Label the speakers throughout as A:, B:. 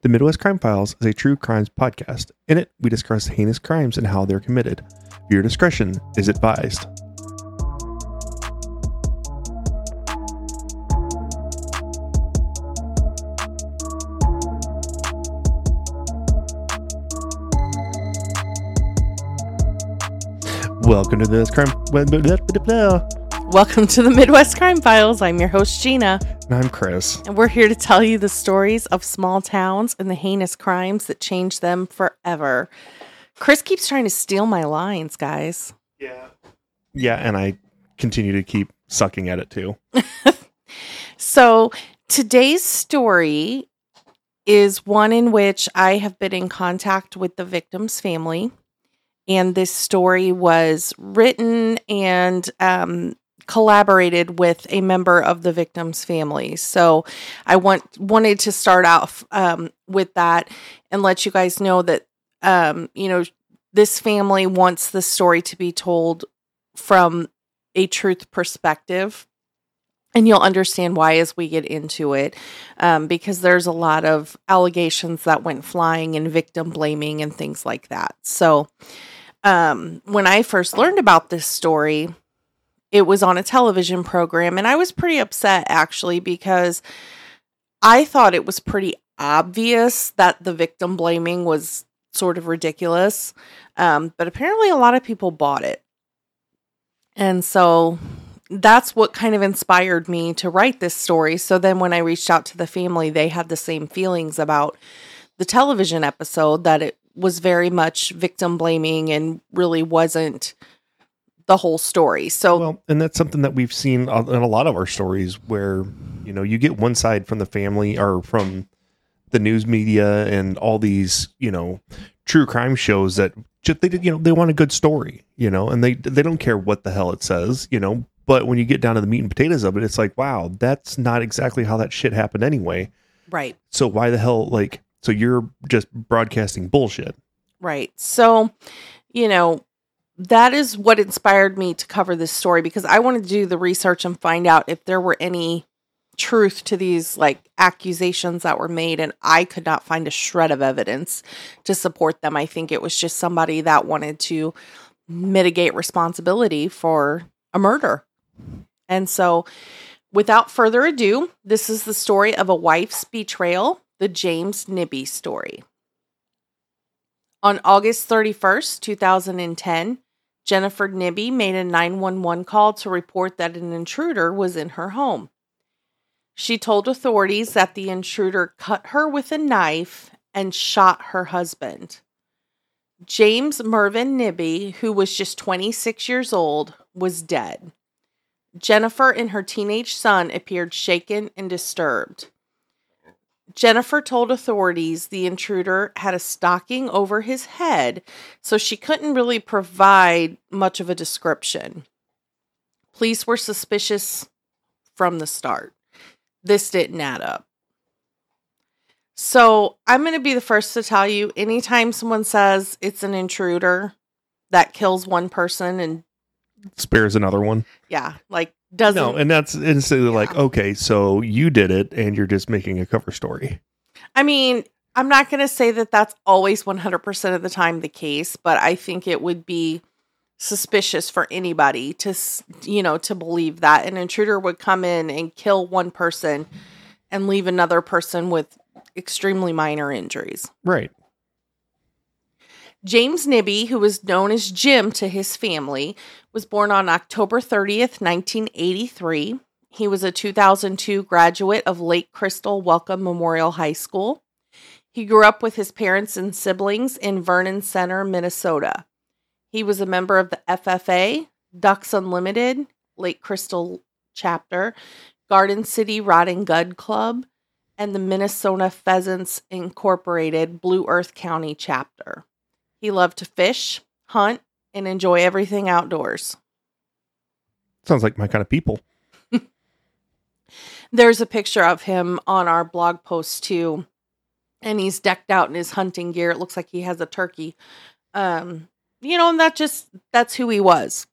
A: The Midwest Crime Files is a true crimes podcast. In it, we discuss heinous crimes and how they're committed. Viewer discretion is advised. Welcome to this crime.
B: Welcome to the Midwest Crime Files. I'm your host, Gina,
A: And I'm Chris.
B: and we're here to tell you the stories of small towns and the heinous crimes that changed them forever. Chris keeps trying to steal my lines, guys.
A: Yeah. Yeah, and I continue to keep sucking at it too.
B: So, today's story is one in which I have been in contact with the victim's family. And this story was written and um, collaborated with a member of the victim's family. So, I want wanted to start off um, with that and let you guys know that um, you know this family wants the story to be told from a truth perspective and you'll understand why as we get into it um, because there's a lot of allegations that went flying and victim blaming and things like that so um, when i first learned about this story it was on a television program and i was pretty upset actually because i thought it was pretty obvious that the victim blaming was sort of ridiculous um, but apparently a lot of people bought it and so that's what kind of inspired me to write this story. So then when I reached out to the family, they had the same feelings about the television episode that it was very much victim blaming and really wasn't the whole story. So
A: Well, and that's something that we've seen in a lot of our stories where, you know, you get one side from the family or from the news media and all these, you know, true crime shows that just they you know, they want a good story, you know, and they they don't care what the hell it says, you know, but when you get down to the meat and potatoes of it, it's like, wow, that's not exactly how that shit happened anyway.
B: right.
A: So why the hell like so you're just broadcasting bullshit.
B: Right. So, you know, that is what inspired me to cover this story because I wanted to do the research and find out if there were any truth to these like accusations that were made and I could not find a shred of evidence to support them. I think it was just somebody that wanted to mitigate responsibility for a murder. And so, without further ado, this is the story of a wife's betrayal, the James Nibbe story. On August 31st, 2010, Jennifer Nibbe made a 911 call to report that an intruder was in her home. She told authorities that the intruder cut her with a knife and shot her husband. James Mervyn Nibbe, who was just 26 years old, was dead. Jennifer and her teenage son appeared shaken and disturbed. Jennifer told authorities the intruder had a stocking over his head, so she couldn't really provide much of a description. Police were suspicious from the start. This didn't add up. So, I'm going to be the first to tell you anytime someone says it's an intruder that kills one person and
A: Spares another one.
B: yeah, like doesn't
A: No, and that's instead of like, okay, so you did it and you're just making a cover story.
B: I mean, I'm not going to say that that's always 100% of the time the case, but I think it would be suspicious for anybody to, you know, to believe that an intruder would come in and kill one person and leave another person with extremely minor injuries.
A: Right.
B: James Nibbe, who was known as Jim to his family, was born on October 30th, 1983. He was a 2002 graduate of Lake Crystal Welcome Memorial High School. He grew up with his parents and siblings in Vernon Center, Minnesota. He was a member of the FFA, Ducks Unlimited, Lake Crystal chapter, Garden City Rod and Gun Club, and the Minnesota Pheasants Incorporated Blue Earth County chapter. He loved to fish, hunt, and enjoy everything outdoors.
A: Sounds like my kind of people.
B: There's a picture of him on our blog post too, and he's decked out in his hunting gear. It looks like he has a turkey. Um, you know, and that just that's who he was.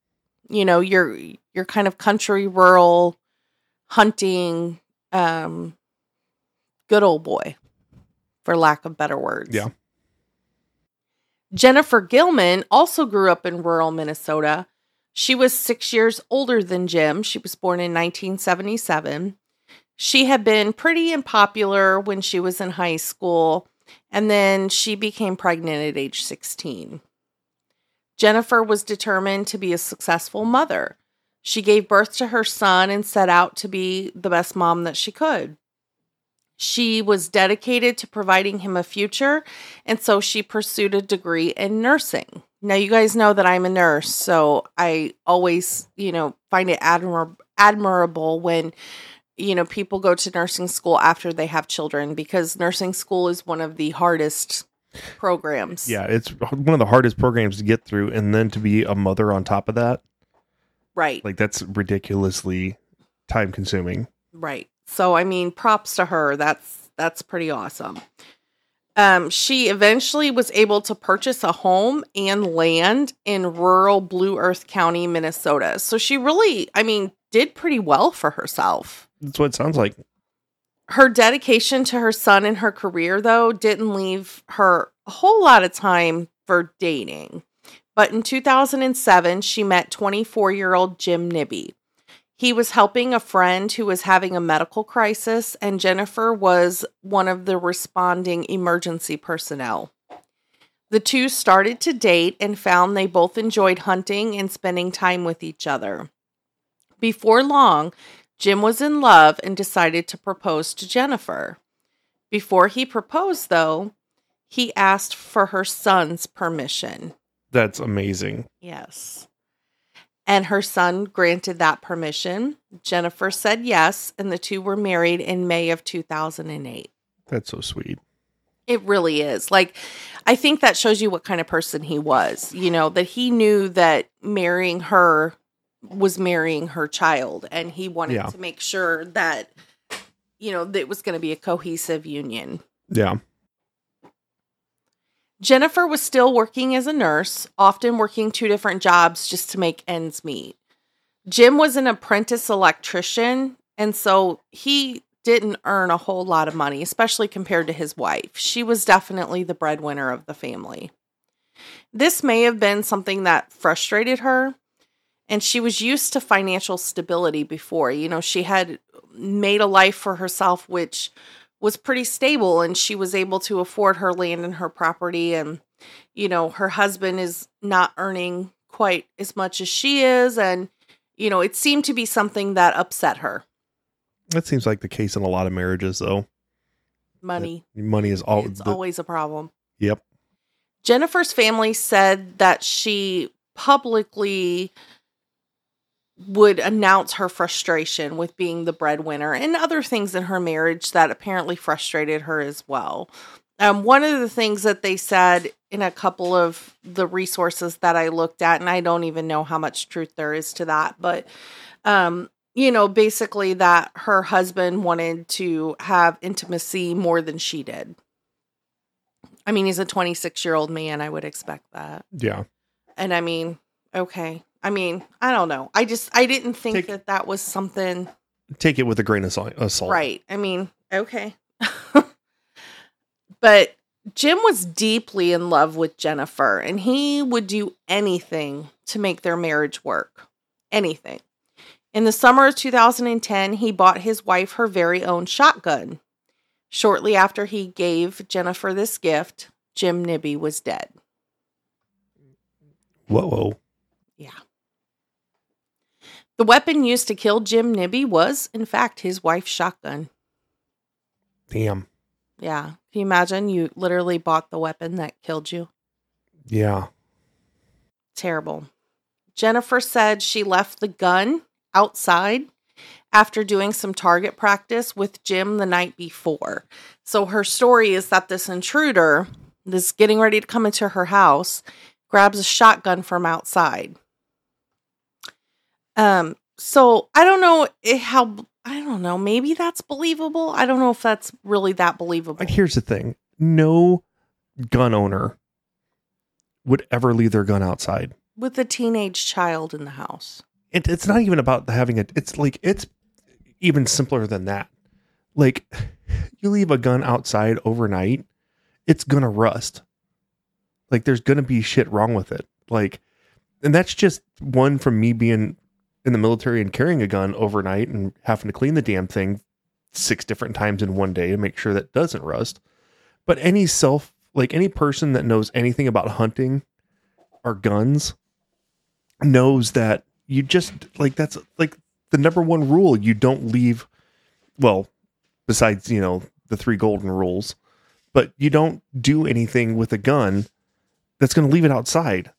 B: You know, your your kind of country rural hunting um good old boy. for lack of better words.
A: Yeah.
B: Jennifer Gilman also grew up in rural Minnesota. She was six years older than Jim. She was born in 1977. She had been pretty unpopular when she was in high school, and then she became pregnant at age 16. Jennifer was determined to be a successful mother. She gave birth to her son and set out to be the best mom that she could. She was dedicated to providing him a future, and so she pursued a degree in nursing. Now, you guys know that I'm a nurse, so I always, you know, find it admir- admirable when, you know, people go to nursing school after they have children because nursing school is one of the hardest programs.
A: Yeah, it's one of the hardest programs to get through, and then to be a mother on top of that,
B: Right.
A: like that's ridiculously time consuming.
B: Right. So I mean, props to her. That's that's pretty awesome. Um, she eventually was able to purchase a home and land in rural Blue Earth County, Minnesota. So she really, I mean, did pretty well for herself.
A: That's what it sounds like.
B: Her dedication to her son and her career, though, didn't leave her a whole lot of time for dating. But in 2007, she met 24 year old Jim Nibbe. He was helping a friend who was having a medical crisis, and Jennifer was one of the responding emergency personnel. The two started to date and found they both enjoyed hunting and spending time with each other. Before long, Jim was in love and decided to propose to Jennifer. Before he proposed, though, he asked for her son's permission.
A: That's amazing.
B: Yes. And her son granted that permission. Jennifer said yes, and the two were married in May of 2008.
A: That's so sweet.
B: It really is. Like, I think that shows you what kind of person he was, you know, that he knew that marrying her was marrying her child, and he wanted
A: Yeah.
B: to make sure that, you know, that it was going to be a cohesive union.
A: Yeah.
B: Jennifer was still working as a nurse, often working two different jobs just to make ends meet. Jim was an apprentice electrician, and so he didn't earn a whole lot of money, especially compared to his wife. She was definitely the breadwinner of the family. This may have been something that frustrated her, and she was used to financial stability before. You know, she had made a life for herself, which was pretty stable and she was able to afford her land and her property and you know her husband is not earning quite as much as she is and you know it seemed to be something that upset her
A: That seems like the case in a lot of marriages, though.
B: money
A: Money is all.
B: it's
A: the-
B: always a problem
A: Yep.
B: jennifer's family said that she publicly would announce her frustration with being the breadwinner and other things in her marriage that apparently frustrated her as well. Um, one of the things that they said in a couple of the resources that I looked at, and I don't even know how much truth there is to that, but um, you know, basically that her husband wanted to have intimacy more than she did. I mean, he's a 26 year old man. I would expect that.
A: Yeah.
B: And I mean, okay. I mean, I don't know. I just I didn't think
A: Take-
B: that that was something
A: Take it with a grain of salt.
B: right. I mean, okay. but Jim was deeply in love with Jennifer and he would do anything to make their marriage work. Anything. In the summer of 2010, he bought his wife her very own shotgun. Shortly after he gave Jennifer this gift, Jim Nibbe was dead.
A: Whoa.
B: The weapon used to kill Jim Nibbe was, in fact, his wife's shotgun.
A: Damn.
B: Yeah. Can you imagine? You literally bought the weapon that killed you.
A: Yeah.
B: Terrible. Jennifer said she left the gun outside after doing some target practice with Jim the night before. So her story is that this intruder, this getting ready to come into her house, grabs a shotgun from outside. Um so I don't know how I don't know, maybe that's believable. I don't know if that's really that believable.
A: Like, here's the thing no gun owner would ever leave their gun outside.
B: With a teenage child in the house.
A: It, it's not even about having it. It's like, it's even simpler than that. Like, you leave a gun outside overnight, it's gonna rust. Like there's gonna be shit wrong with it. Like, and that's just one from me being in the military and carrying a gun overnight and having to clean the damn thing six different times in one day to make sure that doesn't rust. But any self, like any person that knows anything about hunting or guns, knows that you just like that's like the number one rule. You don't leave. Well, besides you know the three golden rules, but you don't do anything with a gun that's going to leave it outside.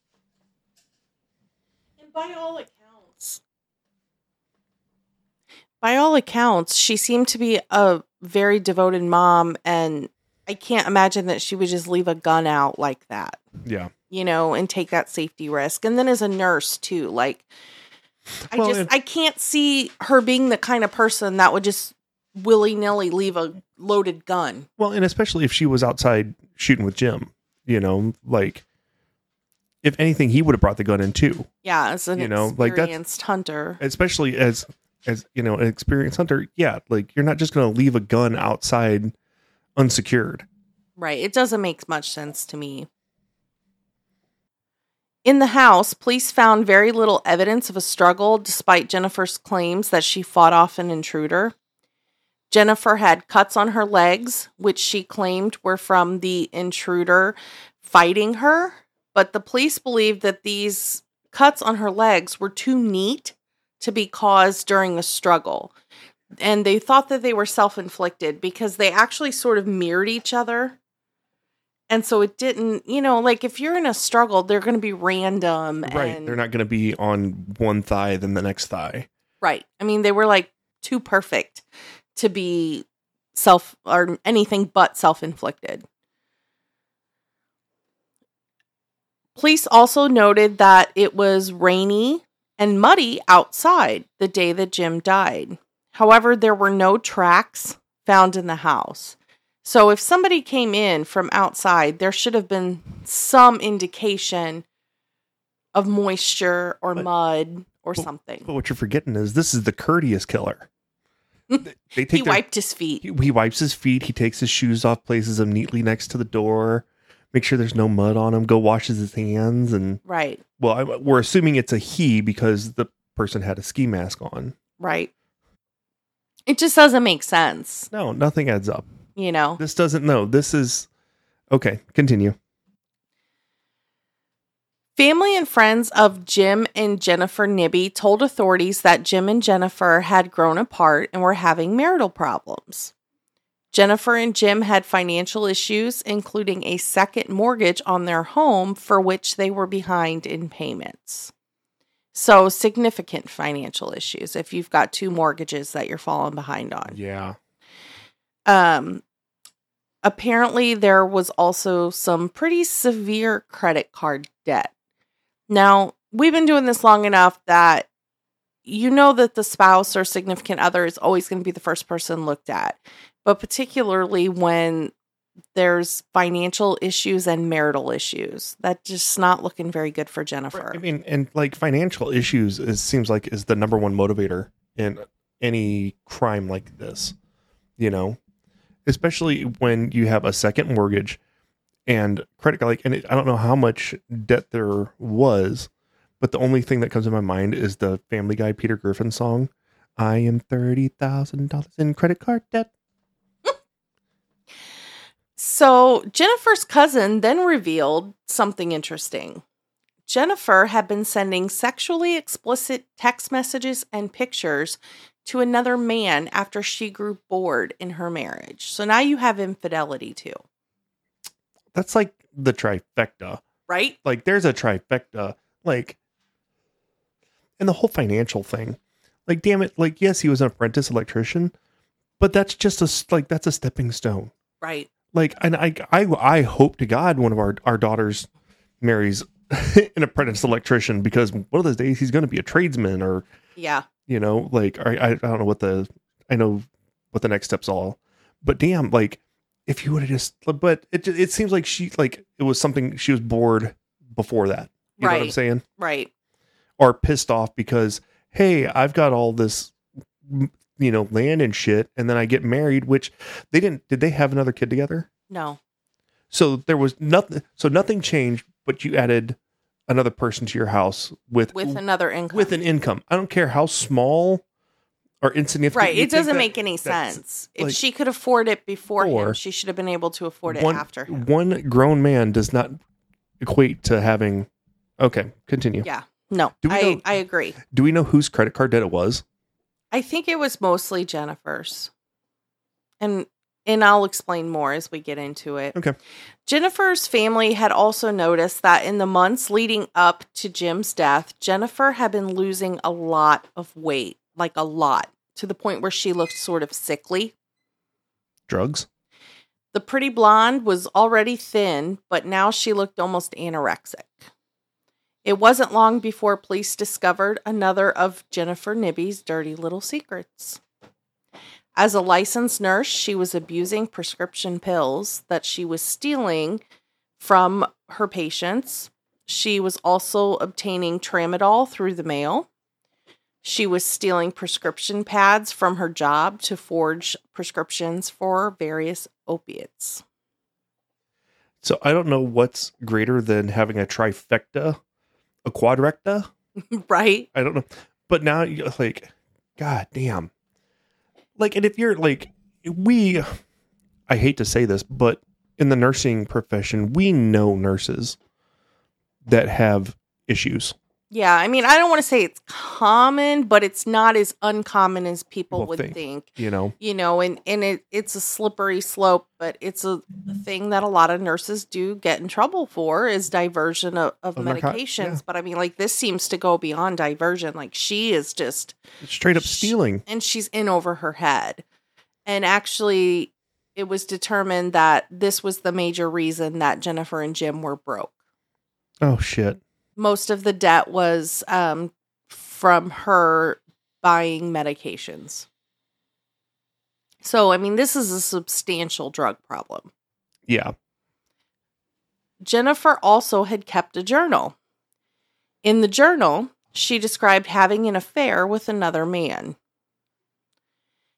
B: And by all accounts, by all accounts, she seemed to be a very devoted mom, and I can't imagine that she would just leave a gun out like that,
A: Yeah.
B: you know, and take that safety risk. And then as a nurse too, like I
A: Well,
B: just I can't see her being the kind of person that would just willy nilly leave a loaded gun.
A: Well, and especially if she was outside shooting with Jim, you know, like if anything, he would have brought the gun in too.
B: Yeah, as an
A: You know, like that's-
B: experienced hunter.
A: Especially as as you know, an experienced hunter. Yeah, like you're not just going to leave a gun outside unsecured.
B: Right. It doesn't make much sense to me. In the house, police found very little evidence of a struggle despite Jennifer's claims that she fought off an intruder. Jennifer had cuts on her legs, which she claimed were from the intruder fighting her, but the police believed that these cuts on her legs were too neat to be caused during a struggle and they thought that they were self-inflicted because they actually sort of mirrored each other and so it didn't you know like if you're in a struggle they're going to be random
A: Right.
B: and,
A: They're not going to be on one thigh then the next thigh.
B: right i mean they were like too perfect to be self or anything but self-inflicted police also noted that it was rainy and muddy outside the day that jim died However, there were no tracks found in the house. So if somebody came in from outside, there should have been some indication of moisture or
A: But-
B: mud or
A: but-
B: something.
A: But what you're forgetting is this is the courteous killer.
B: He
A: their,
B: wiped his feet.
A: he, he wipes his feet. He takes his shoes off, places them neatly next to the door, make sure there's no mud on him. Go washes his hands, and
B: Right,
A: well, I, we're assuming it's a he because the person had a ski mask on.
B: right. It just doesn't make sense,
A: No, nothing adds up.
B: you know?
A: This doesn't. No, this is okay. Continue.
B: Family and friends of Jim and Jennifer Nibbe told authorities that Jim and Jennifer had grown apart and were having marital problems. Jennifer and Jim had financial issues, including a second mortgage on their home for which they were behind in payments. So, significant financial issues if you've got two mortgages that you're falling behind on.
A: Yeah.
B: Um, apparently, there was also some pretty severe credit card debt. Now, we've been doing this long enough that you know that the spouse or significant other is always going to be the first person looked at, but particularly when there's financial issues and marital issues. That's just not looking very good for Jennifer.
A: I mean, and like financial issues is seems like is the number one motivator in any crime like this. You know, especially when you have a second mortgage and credit like, and it, I don't know how much debt there was, but the only thing that comes to my mind is the Family Guy Peter Griffin song. I am thirty thousand dollars in credit card debt.
B: So, Jennifer's cousin then revealed something interesting. Jennifer had been sending sexually explicit text messages and pictures to another man after she grew bored in her marriage. So now you have infidelity too,
A: That's like the trifecta.
B: right?
A: like there's a trifecta like and the whole financial thing like damn it like yes he was an apprentice electrician but that's just a like that's a stepping stone
B: Right.
A: Like and i i i hope to god one of our our daughters marries an apprentice electrician because one of those days he's going to be a tradesman or
B: Yeah.
A: you know like I, I don't know what the i know what the next steps all but damn like if you would have just but it it seems like she like it was something she was bored before that you know what i'm saying
B: Right.
A: or pissed off because hey i've got all this you know land and shit and then i get married which they didn't did they have another kid together
B: No.
A: So there was nothing. So nothing changed, but you added another person to your house with
B: with another income.
A: with an income. I don't care how small or insignificant.
B: right. It doesn't
A: that-
B: make any sense. If she could afford it before him, she should have been able to afford it
A: one,
B: after him.
A: One grown man does not equate to having. Okay, continue.
B: Yeah. No,
A: Do we
B: I,
A: know-
B: I agree.
A: Do we know whose credit card debt it was?
B: I think it was mostly Jennifer's. And and I'll explain more as we get into it.
A: Okay.
B: Jennifer's family had also noticed that in the months leading up to Jim's death, Jennifer had been losing a lot of weight, like a lot, to the point where she looked sort of sickly.
A: Drugs.
B: The pretty blonde was already thin, but now she looked almost anorexic. It wasn't long before police discovered another of Jennifer Nibbe's dirty little secrets. As a licensed nurse, she was abusing prescription pills that she was stealing from her patients. She was also obtaining tramadol through the mail. She was stealing prescription pads from her job to forge prescriptions for various opiates.
A: So I don't know what's greater than having a trifecta, a quadrecta.
B: right?
A: I don't know. But now you're like, God damn. Like, and if you're like, we, I hate to say this, but in the nursing profession, we know nurses that have issues.
B: Yeah, I mean, I don't want to say it's common, but it's not as uncommon as people
A: Well,
B: would
A: think.
B: think.
A: You know,
B: You know, and and it it's a slippery slope, but it's a thing that a lot of nurses do get in trouble for is diversion of, of
A: Of narco-
B: medications.
A: yeah.
B: But I mean, like this seems to go beyond diversion. Like she is just
A: straight up stealing.
B: and she's in over her head. And actually, it was determined that this was the major reason that Jennifer and Jim were broke.
A: Oh shit.
B: Most of the debt was um, from her buying medications. So, I mean, this is a substantial drug problem.
A: Yeah.
B: Jennifer also had kept a journal. In the journal, she described having an affair with another man.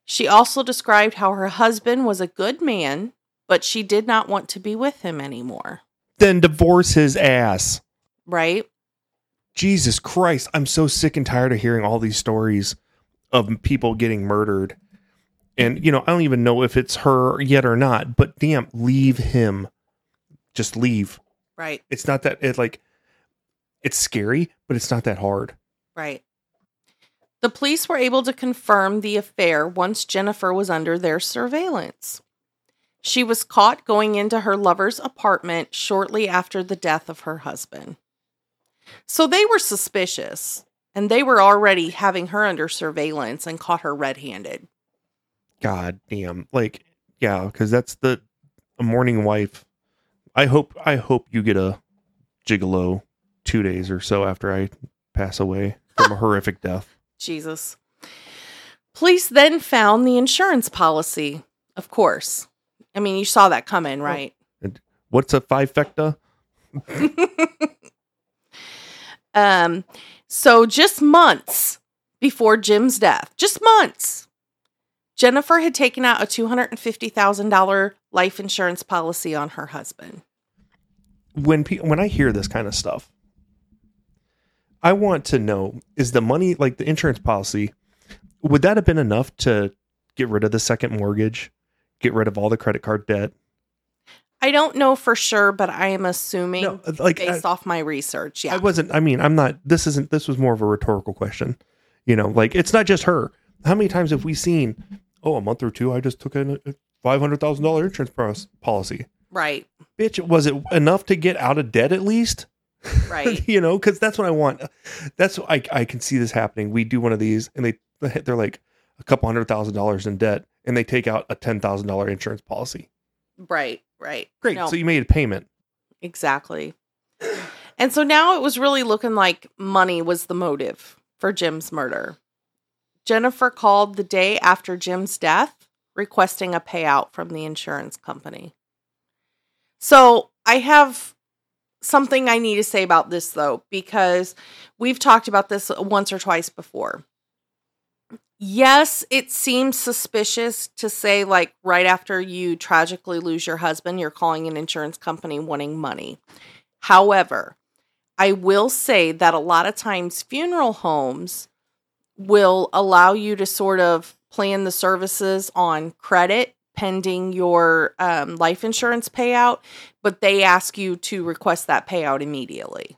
B: She also described how her husband was a good man, but she did not want to be with him anymore.
A: Then divorce his ass.
B: Right?
A: Jesus Christ. I'm so sick and tired of hearing all these stories of people getting murdered. And, you know, I don't even know if it's her yet or not, but damn, leave him. Just leave.
B: Right.
A: It's not that it like it's scary, but it's not that hard.
B: Right. The police were able to confirm the affair once Jennifer was under their surveillance. She was caught going into her lover's apartment shortly after the death of her husband. So they were suspicious, and they were already having her under surveillance and caught her red handed.
A: God damn. Like, yeah, because that's the a morning wife. I hope I hope you get a gigolo two days or so after I pass away from a horrific death.
B: Jesus. Police then found the insurance policy, of course. I mean, you saw that coming, right?
A: What's a fivefecta?
B: Um, so just months before Jim's death, just months, Jennifer had taken out a $250,000 life insurance policy on her husband.
A: When pe- when I hear this kind of stuff, I want to know is the money like the insurance policy would that have been enough to get rid of the second mortgage, get rid of all the credit card debt?
B: I don't know for sure, but I am assuming
A: No, uh, like I-
B: based uh, off my research. Yeah.
A: I wasn't. I mean, I'm not. This isn't. This was more of a rhetorical question. You know, like it's not just her. How many times have we seen? Oh, a month or two, I just took a five hundred thousand dollar insurance policy.
B: right.
A: Bitch, was it enough to get out of debt at least?
B: Right.
A: you know, because that's what I want. That's what I I can see this happening. We do one of these, and they they're like a couple hundred thousand dollars in debt, and they take out a ten thousand dollar insurance policy.
B: Right. Right.
A: Great.
B: No.
A: So you made a payment.
B: Exactly. And so now it was really looking like money was the motive for Jim's murder. Jennifer called the day after Jim's death requesting a payout from the insurance company. So I have something I need to say about this though, because we've talked about this once or twice before. Yes, it seems suspicious to say, like, right after you tragically lose your husband, you're calling an insurance company wanting money. However, I will say that a lot of times funeral homes will allow you to sort of plan the services on credit pending your um, life insurance payout, but they ask you to request that payout immediately.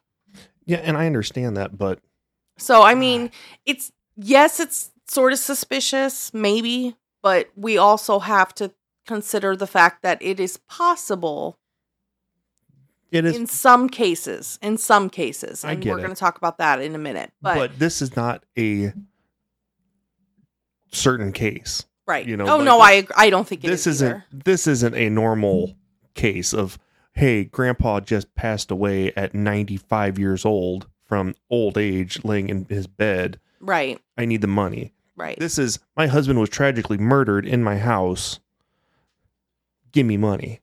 A: Yeah, and I understand that, but
B: So, I mean, it's yes, it's sort of suspicious, maybe, but we also have to consider the fact that it is possible
A: it is
B: in some cases. In some cases,
A: I
B: and we're going to talk about that in a minute. But,
A: but, this is not a certain case.
B: right,
A: you know,
B: oh
A: like
B: no, I I don't think it
A: this
B: is
A: isn't
B: either.
A: this isn't a normal case of hey, grandpa just passed away at 95 years old from old age laying in his bed.
B: right,
A: I need the money.
B: Right.
A: This is my husband was tragically murdered in my house. Give me money.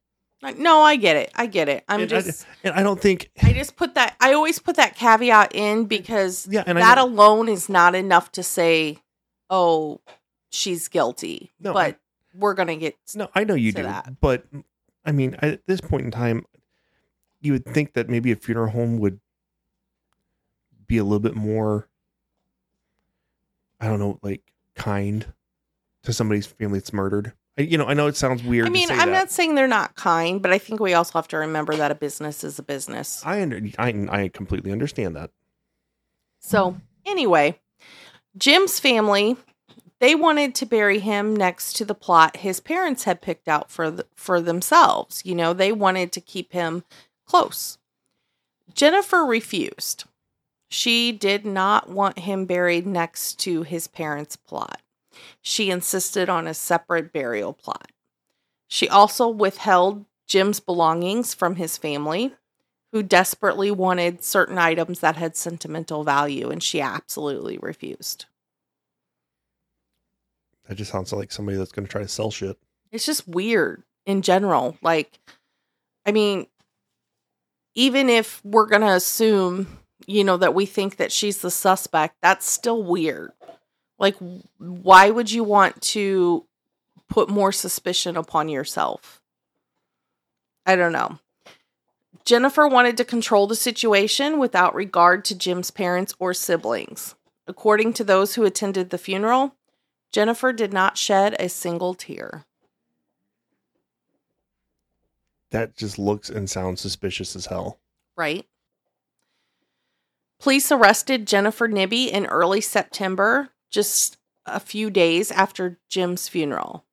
B: no, I get it. I get it. I'm
A: And I-
B: just.
A: And I don't think
B: I just put that. I always put that caveat in because
A: yeah, and
B: that alone is not enough to say, "Oh, she's guilty."
A: No,
B: but we're gonna get.
A: No, I know you do,
B: that.
A: but I mean, I- at this point in time, you would think that maybe a funeral home would be a little bit more, I don't know, like kind to somebody's family that's murdered. I, you know, I know it sounds weird.
B: I mean, I'm
A: that.
B: not saying they're not kind, but I think we also have to remember that a business is a business.
A: I under, I I completely understand that.
B: So, anyway, Jim's family they wanted to bury him next to the plot his parents had picked out for the, for themselves. You know, they wanted to keep him close. Jennifer refused. She did not want him buried next to his parents' plot. She insisted on a separate burial plot. She also withheld Jim's belongings from his family who desperately wanted certain items that had sentimental value, and she absolutely refused.
A: That just sounds like somebody that's going to try to sell shit.
B: It's just weird in general. Like, I mean, even if we're going to assume, you know, that we think that she's the suspect, that's still weird. Like, why would you want to put more suspicion upon yourself? I don't know. Jennifer wanted to control the situation without regard to Jim's parents or siblings. According to those who attended the funeral, Jennifer did not shed a single tear.
A: That just looks and sounds suspicious as hell.
B: Right? Police arrested Jennifer Nibbe in early September, just a few days after Jim's funeral.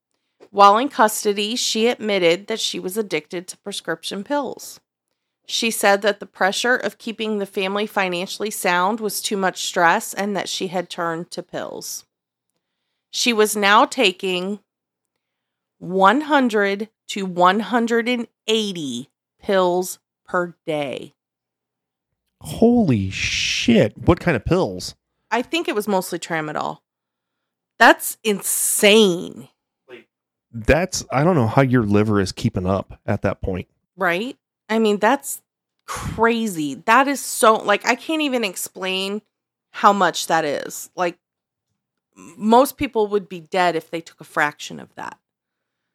B: While in custody, she admitted that she was addicted to prescription pills. She said that the pressure of keeping the family financially sound was too much stress and that she had turned to pills. She was now taking 100 to 180 pills per day.
A: Holy shit! What kind of pills?
B: I think it was mostly tramadol. That's insane,
A: That's I don't know how your liver is keeping up at that point.
B: right? I mean, that's crazy. That is so like I can't even explain how much that is. Like most people would be dead if they took a fraction of that.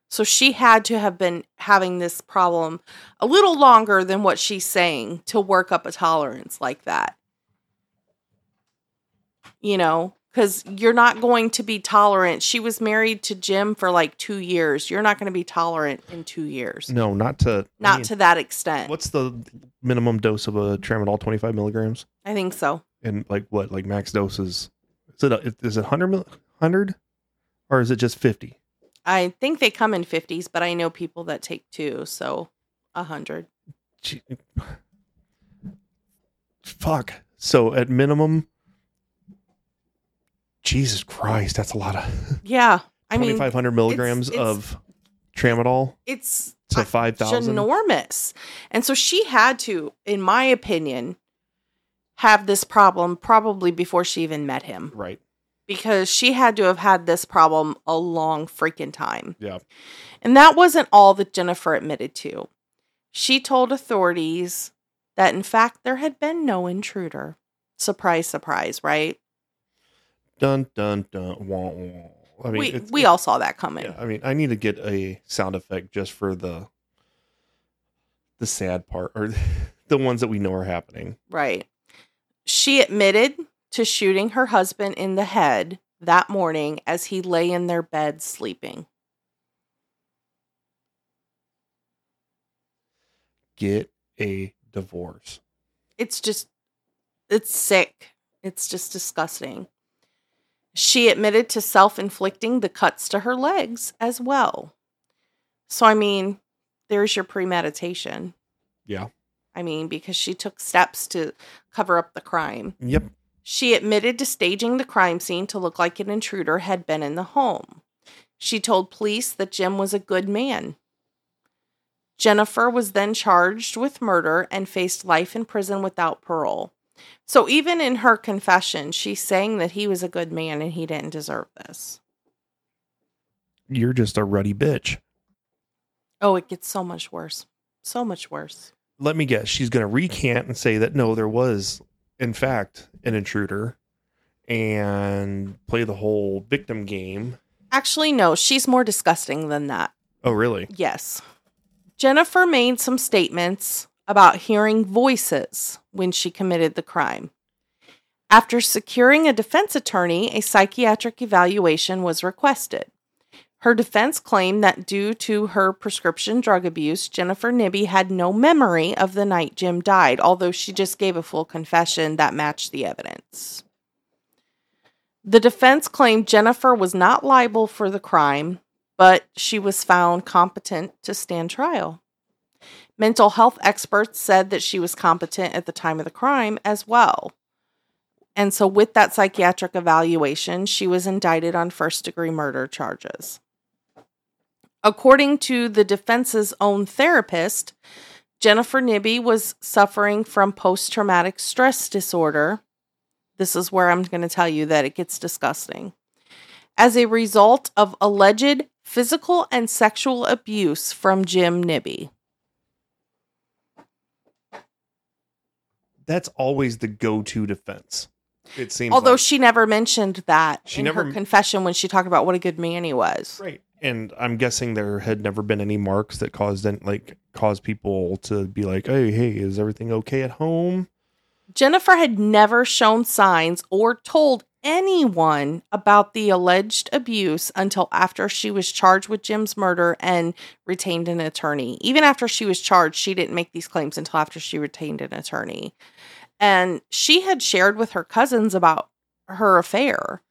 B: So she had to have been having this problem a little longer than what she's saying to work up a tolerance like that. You know, because you're not going to be tolerant. She was married to Jim for like two years. You're not going to be tolerant in two years.
A: No, not to I
B: Not
A: mean,
B: to that extent.
A: What's the minimum dose of a tramadol? Twenty five milligrams,
B: I think so.
A: and like what? Like max doses? is it a, is it hundred hundred, or is it just fifty?
B: I think they come in 50s, but I know people that take two, so a 100.
A: Gee, Fuck. So at minimum, Jesus Christ, that's a lot of
B: Yeah. I mean,
A: five hundred milligrams
B: it's-
A: of tramadol
B: it's
A: to
B: uh,
A: five thousand.
B: ginormous. And so she had to, in my opinion, have this problem probably before she even met him
A: Right.
B: Because she had to have had this problem a long freaking time.
A: Yeah.
B: And that wasn't all that Jennifer admitted to. She told authorities that, in fact, there had been no intruder. Surprise, surprise, right?
A: dun dun dun. Wah, wah. I mean,
B: we we all saw that coming.
A: Yeah, I mean, I need to get a sound effect just for the the sad part or the ones that we know are happening.
B: Right. She admitted to shooting her husband in the head that morning as he lay in their bed sleeping.
A: Get a divorce.
B: It's just, it's sick. It's just disgusting. She admitted to self inflicting the cuts to her legs as well. So, I mean, there's your premeditation.
A: Yeah.
B: I mean, because she took steps to cover up the crime.
A: Yep.
B: She admitted to staging the crime scene to look like an intruder had been in the home. She told police that Jim was a good man. Jennifer was then charged with murder and faced life in prison without parole. So even in her confession, she's saying that he was a good man and he didn't deserve this.
A: You're just a ruddy bitch.
B: Oh, it gets so much worse. So much worse.
A: Let me guess. She's going to recant and say that no, there was, in fact, an intruder and play the whole victim game.
B: Actually, no, she's more disgusting than that.
A: Oh, really?
B: Yes. Jennifer made some statements about hearing voices when she committed the crime. After securing a defense attorney, a psychiatric evaluation was requested. Her defense claimed that due to her prescription drug abuse, Jennifer Nibbe had no memory of the night Jim died, although she just gave a full confession that matched the evidence. The defense claimed Jennifer was not liable for the crime, but she was found competent to stand trial. Mental health experts said that she was competent at the time of the crime as well. And so, with that psychiatric evaluation, she was indicted on first degree murder charges. According to the defense's own therapist, Jennifer Nibbe was suffering from post traumatic stress disorder. This is where I'm going to tell you that it gets disgusting. As a result of alleged physical and sexual abuse from Jim Nibbe.
A: That's always the go-to defense. It seems.
B: Although
A: like.
B: she never mentioned that
A: She
B: in
A: never-
B: her confession when she talked about what a good man he was.
A: right, and I'm guessing there had never been any marks that caused like caused people to be like, "Hey, hey, is everything okay at home?"
B: Jennifer had never shown signs or told anyone about the alleged abuse until after she was charged with Jim's murder and retained an attorney. Even after she was charged, she didn't make these claims until after she retained an attorney. And she had shared with her cousins about her affair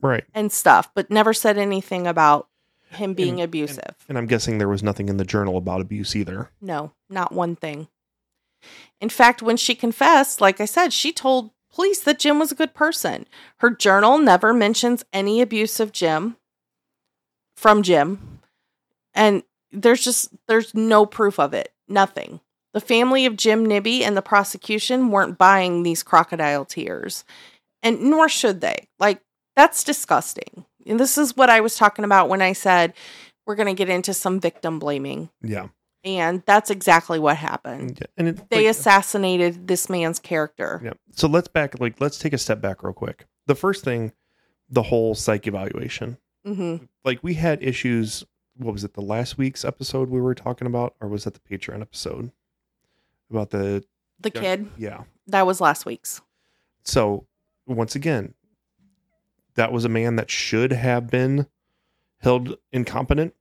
A: Right,
B: and stuff, but never said anything about him being
A: And-
B: abusive.
A: and I'm guessing there was nothing in the journal about abuse either.
B: No, not one thing. In fact, when she confessed, like I said, she told police that Jim was a good person. Her journal never mentions any abuse of Jim from Jim. And there's just there's no proof of it. Nothing. The family of Jim Nibbe and the prosecution weren't buying these crocodile tears. And nor should they. Like that's disgusting. And this is what I was talking about when I said we're going to get into some victim blaming.
A: Yeah,
B: And that's exactly what happened.
A: Yeah, and it,
B: They
A: like-
B: assassinated this man's character.
A: Yeah. So let's back like let's take a step back real quick. The first thing, the whole psych evaluation.
B: hmm
A: Like we had issues. What was it? The last week's episode we were talking about, or was that the Patreon episode about the?
B: The kid,
A: Yeah.
B: that was last week's.
A: So once again, that was a man that should have been held incompetent.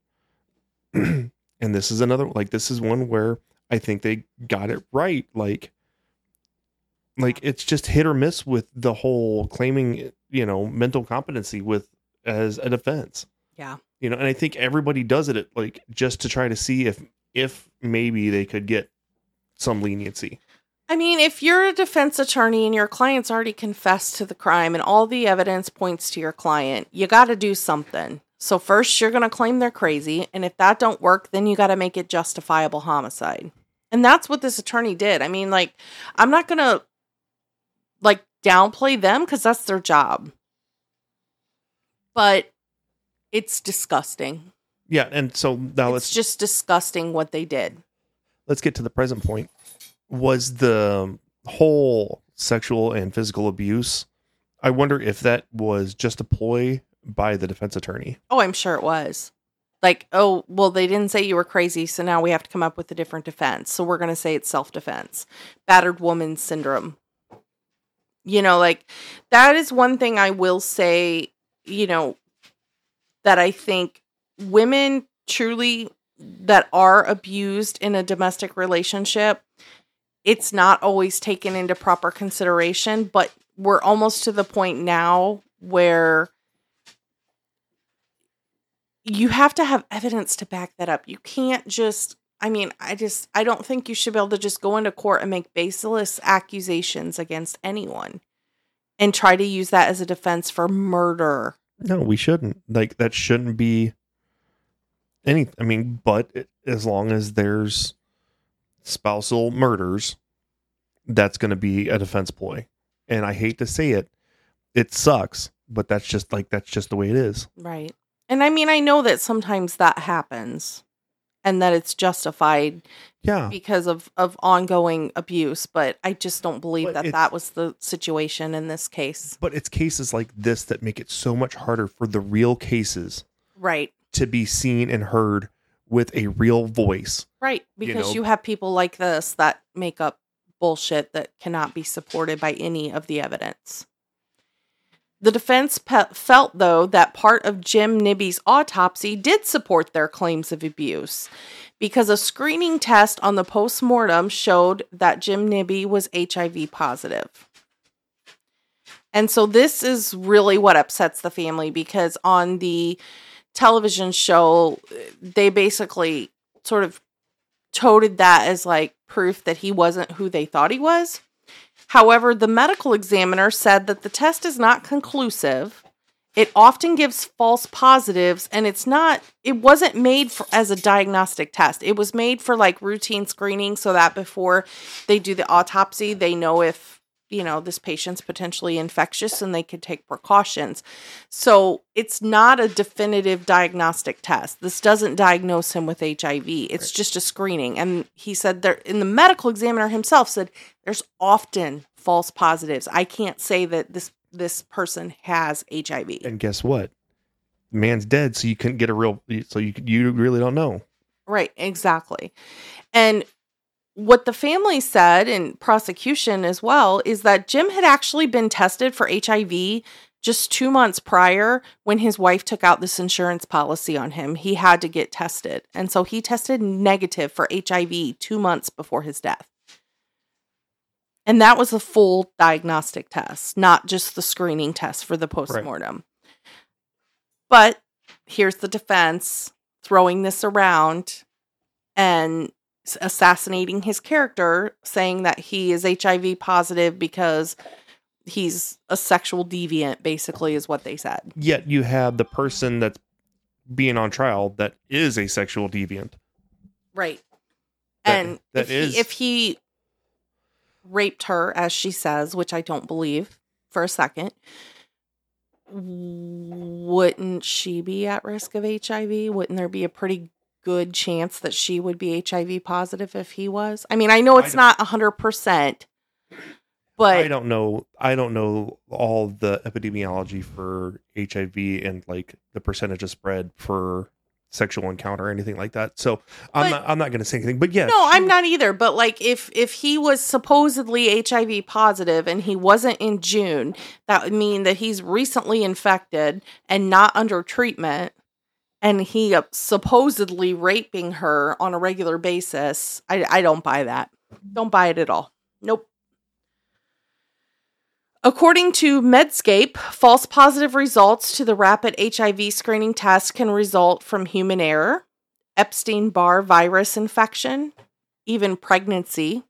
A: and this is another like this is one where I think they got it right. Like like it's just hit or miss with the whole claiming, you know, mental competency with as a defense.
B: Yeah.
A: You know, and I think everybody does it like just to try to see if if maybe they could get some leniency.
B: I mean, if you're a defense attorney and your client's already confessed to the crime and all the evidence points to your client, you got to do something. So first you're going to claim they're crazy, and if that don't work, then you got to make it justifiable homicide. And that's what this attorney did. I mean, like I'm not going to like downplay them cuz that's their job. But it's disgusting.
A: Yeah, and so now let's
B: it's just disgusting what they did.
A: let's get to the present point. Was the whole sexual and physical abuse I wonder if that was just a ploy by the defense attorney.
B: Oh, I'm sure it was. Like, oh, well, they didn't say you were crazy, so now we have to come up with a different defense. So we're going to say it's self defense, battered woman syndrome. You know, like that is one thing I will say, you know, that I think women truly that are abused in a domestic relationship, it's not always taken into proper consideration, but we're almost to the point now where you have to have evidence to back that up. You can't just I mean, I just I don't think you should be able to just go into court and make baseless accusations against anyone and try to use that as a defense for murder.
A: No, we shouldn't. Like that shouldn't be any I mean, but as long as there's spousal murders, that's going to be a defense ploy. And I hate to say it, it sucks, but that's just like that's just the way it is.
B: Right. And I mean, I know that sometimes that happens and that it's justified
A: Yeah.
B: because of of ongoing abuse, but I just don't believe
A: But
B: that that was the situation in this case.
A: But it's cases like this that make it so much harder for the real cases
B: Right.
A: to be seen and heard with a real voice.
B: Right,
A: You
B: because
A: know-
B: you have people like this that make up bullshit that cannot be supported by any of the evidence. The defense pe- felt, though, that part of Jim Nibbe's autopsy did support their claims of abuse because a screening test on the postmortem showed that Jim Nibbe was HIV positive. And so this is really what upsets the family because on the television show, they basically sort of toted that as like proof that he wasn't who they thought he was. However, the medical examiner said that the test is not conclusive. It often gives false positives and it's not it wasn't made for, as a diagnostic test. It was made for like routine screening so that before they do the autopsy, they know if, you know, this patient's potentially infectious and they could take precautions. So, it's not a definitive diagnostic test. This doesn't diagnose him with HIV. It's just a screening. And he said there in the medical examiner himself said there's often false positives. I can't say that this this person has HIV.
A: And guess what? The man's dead, so you couldn't get a real. So you you really don't know.
B: Right, exactly. And what the family said in prosecution as well is that Jim had actually been tested for HIV just two months prior when his wife took out this insurance policy on him. He had to get tested. And so he tested negative for HIV two months before his death. And that was a full diagnostic test, not just the screening test for the postmortem. But here's the defense throwing this around and assassinating his character, saying that he is HIV positive because he's a sexual deviant, basically, is what they said.
A: Yet you have the person that's being on trial that is a sexual deviant.
B: Right.
A: That-
B: and
A: that
B: if,
A: is-
B: he, if he raped her, as she says, which I don't believe for a second, wouldn't she be at risk of HIV? Wouldn't there be a pretty good chance that she would be HIV positive if he was? I mean, I know it's
A: don't-
B: not 100%, but
A: I don't know. I don't know all the epidemiology for HIV and like the percentage of spread for sexual encounter or anything like that. So I'm
B: But-
A: not. I'm not going to say anything. But yeah,
B: No, I'm not either. But like, if if he was supposedly HIV positive and he wasn't in June, that would mean that he's recently infected and not under treatment, and he supposedly raping her on a regular basis. I I don't buy that. Don't buy it at all. Nope. According to Medscape, false positive results to the rapid HIV screening test can result from human error, Epstein Barr virus infection, even pregnancy,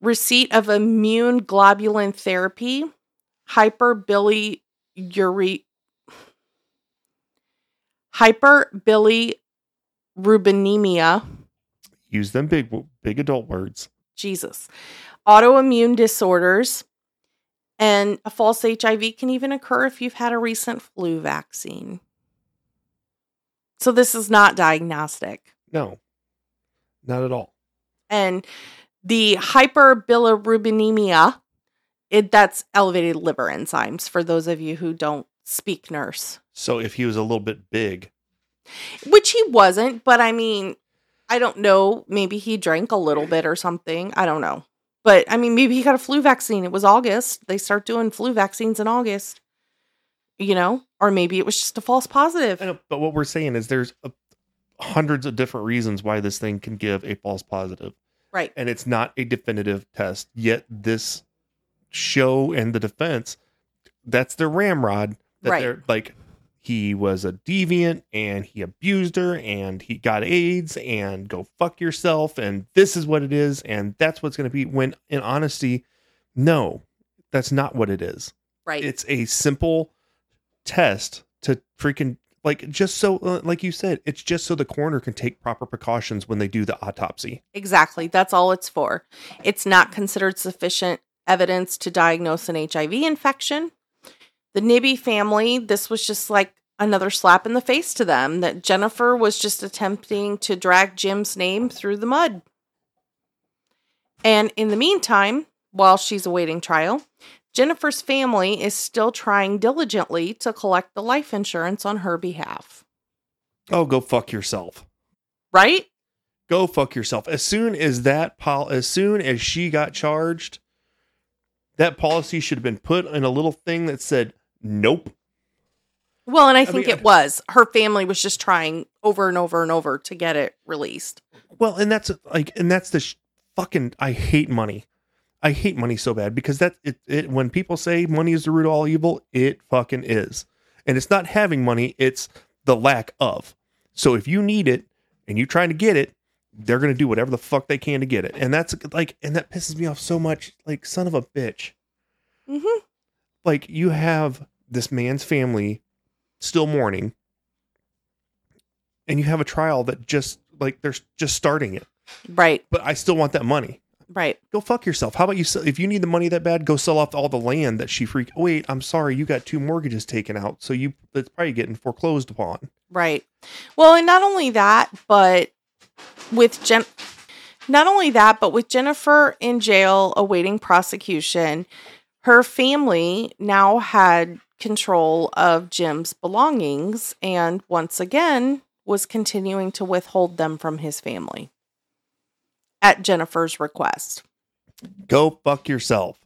B: receipt of immune globulin therapy, hyperbilirubinemia, hyperbilirubinemia,
A: use them big big adult words.
B: Jesus, autoimmune disorders, and a false HIV can even occur if you've had a recent flu vaccine. So this is not diagnostic.
A: No, not at all.
B: and the hyperbilirubinemia It that's elevated liver enzymes for those of you who don't speak nurse.
A: So if he was a little bit big,
B: Which he wasn't, but I mean, I don't know, maybe he drank a little bit or something. I don't know. But I mean, maybe he got a flu vaccine. It was August. They start doing flu vaccines in August. You know, or maybe it was just a false positive.
A: I know, but what we're saying is there's a, hundreds of different reasons why this thing can give a false positive.
B: Right.
A: and it's not a definitive test. Yet this show and the defense, that's their ramrod. That
B: Right.
A: they're like he was a deviant and he abused her and he got AIDS and go fuck yourself and this is what it is and that's what's going to be. When in honesty, no, that's not what it is.
B: Right.
A: It's a simple test to freaking like just so uh, like you said, it's just so the coroner can take proper precautions when they do the autopsy.
B: Exactly. That's all it's for. It's not considered sufficient evidence to diagnose an HIV infection. The Nibbe family, this was just like another slap in the face to them that Jennifer was just attempting to drag Jim's name through the mud. And in the meantime, while she's awaiting trial, Jennifer's family is still trying diligently to collect the life insurance on her behalf.
A: Oh, go fuck yourself.
B: Right?
A: go fuck yourself. As soon as that pol- as soon as she got charged, that policy should have been put in a little thing that said nope.
B: Well, and I
A: I
B: think
A: mean,
B: it was. Her family was just trying over and over and over to get it released.
A: Well, and that's like and that's the sh- fucking I hate money. I hate money so bad because that it, it when people say money is the root of all evil, it fucking is. And it's not having money, it's the lack of. So if you need it and you're trying to get it, they're going to do whatever the fuck they can to get it. And that's like and that pisses me off so much. Like son of a bitch.
B: hmm
A: like you have this man's family still mourning. And you have a trial that just like they're just starting it.
B: Right,
A: but i still want that money.
B: Right.
A: go fuck yourself. How about you sell, if you need the money that bad go sell off all the land that she freak oh, wait i'm sorry you got two mortgages taken out. So you it's probably getting foreclosed upon.
B: Right. Well, and not only that, but with Jen not only that, but with Jennifer in jail awaiting prosecution, her family now had control of Jim's belongings and once again was continuing to withhold them from his family at Jennifer's request.
A: go fuck yourself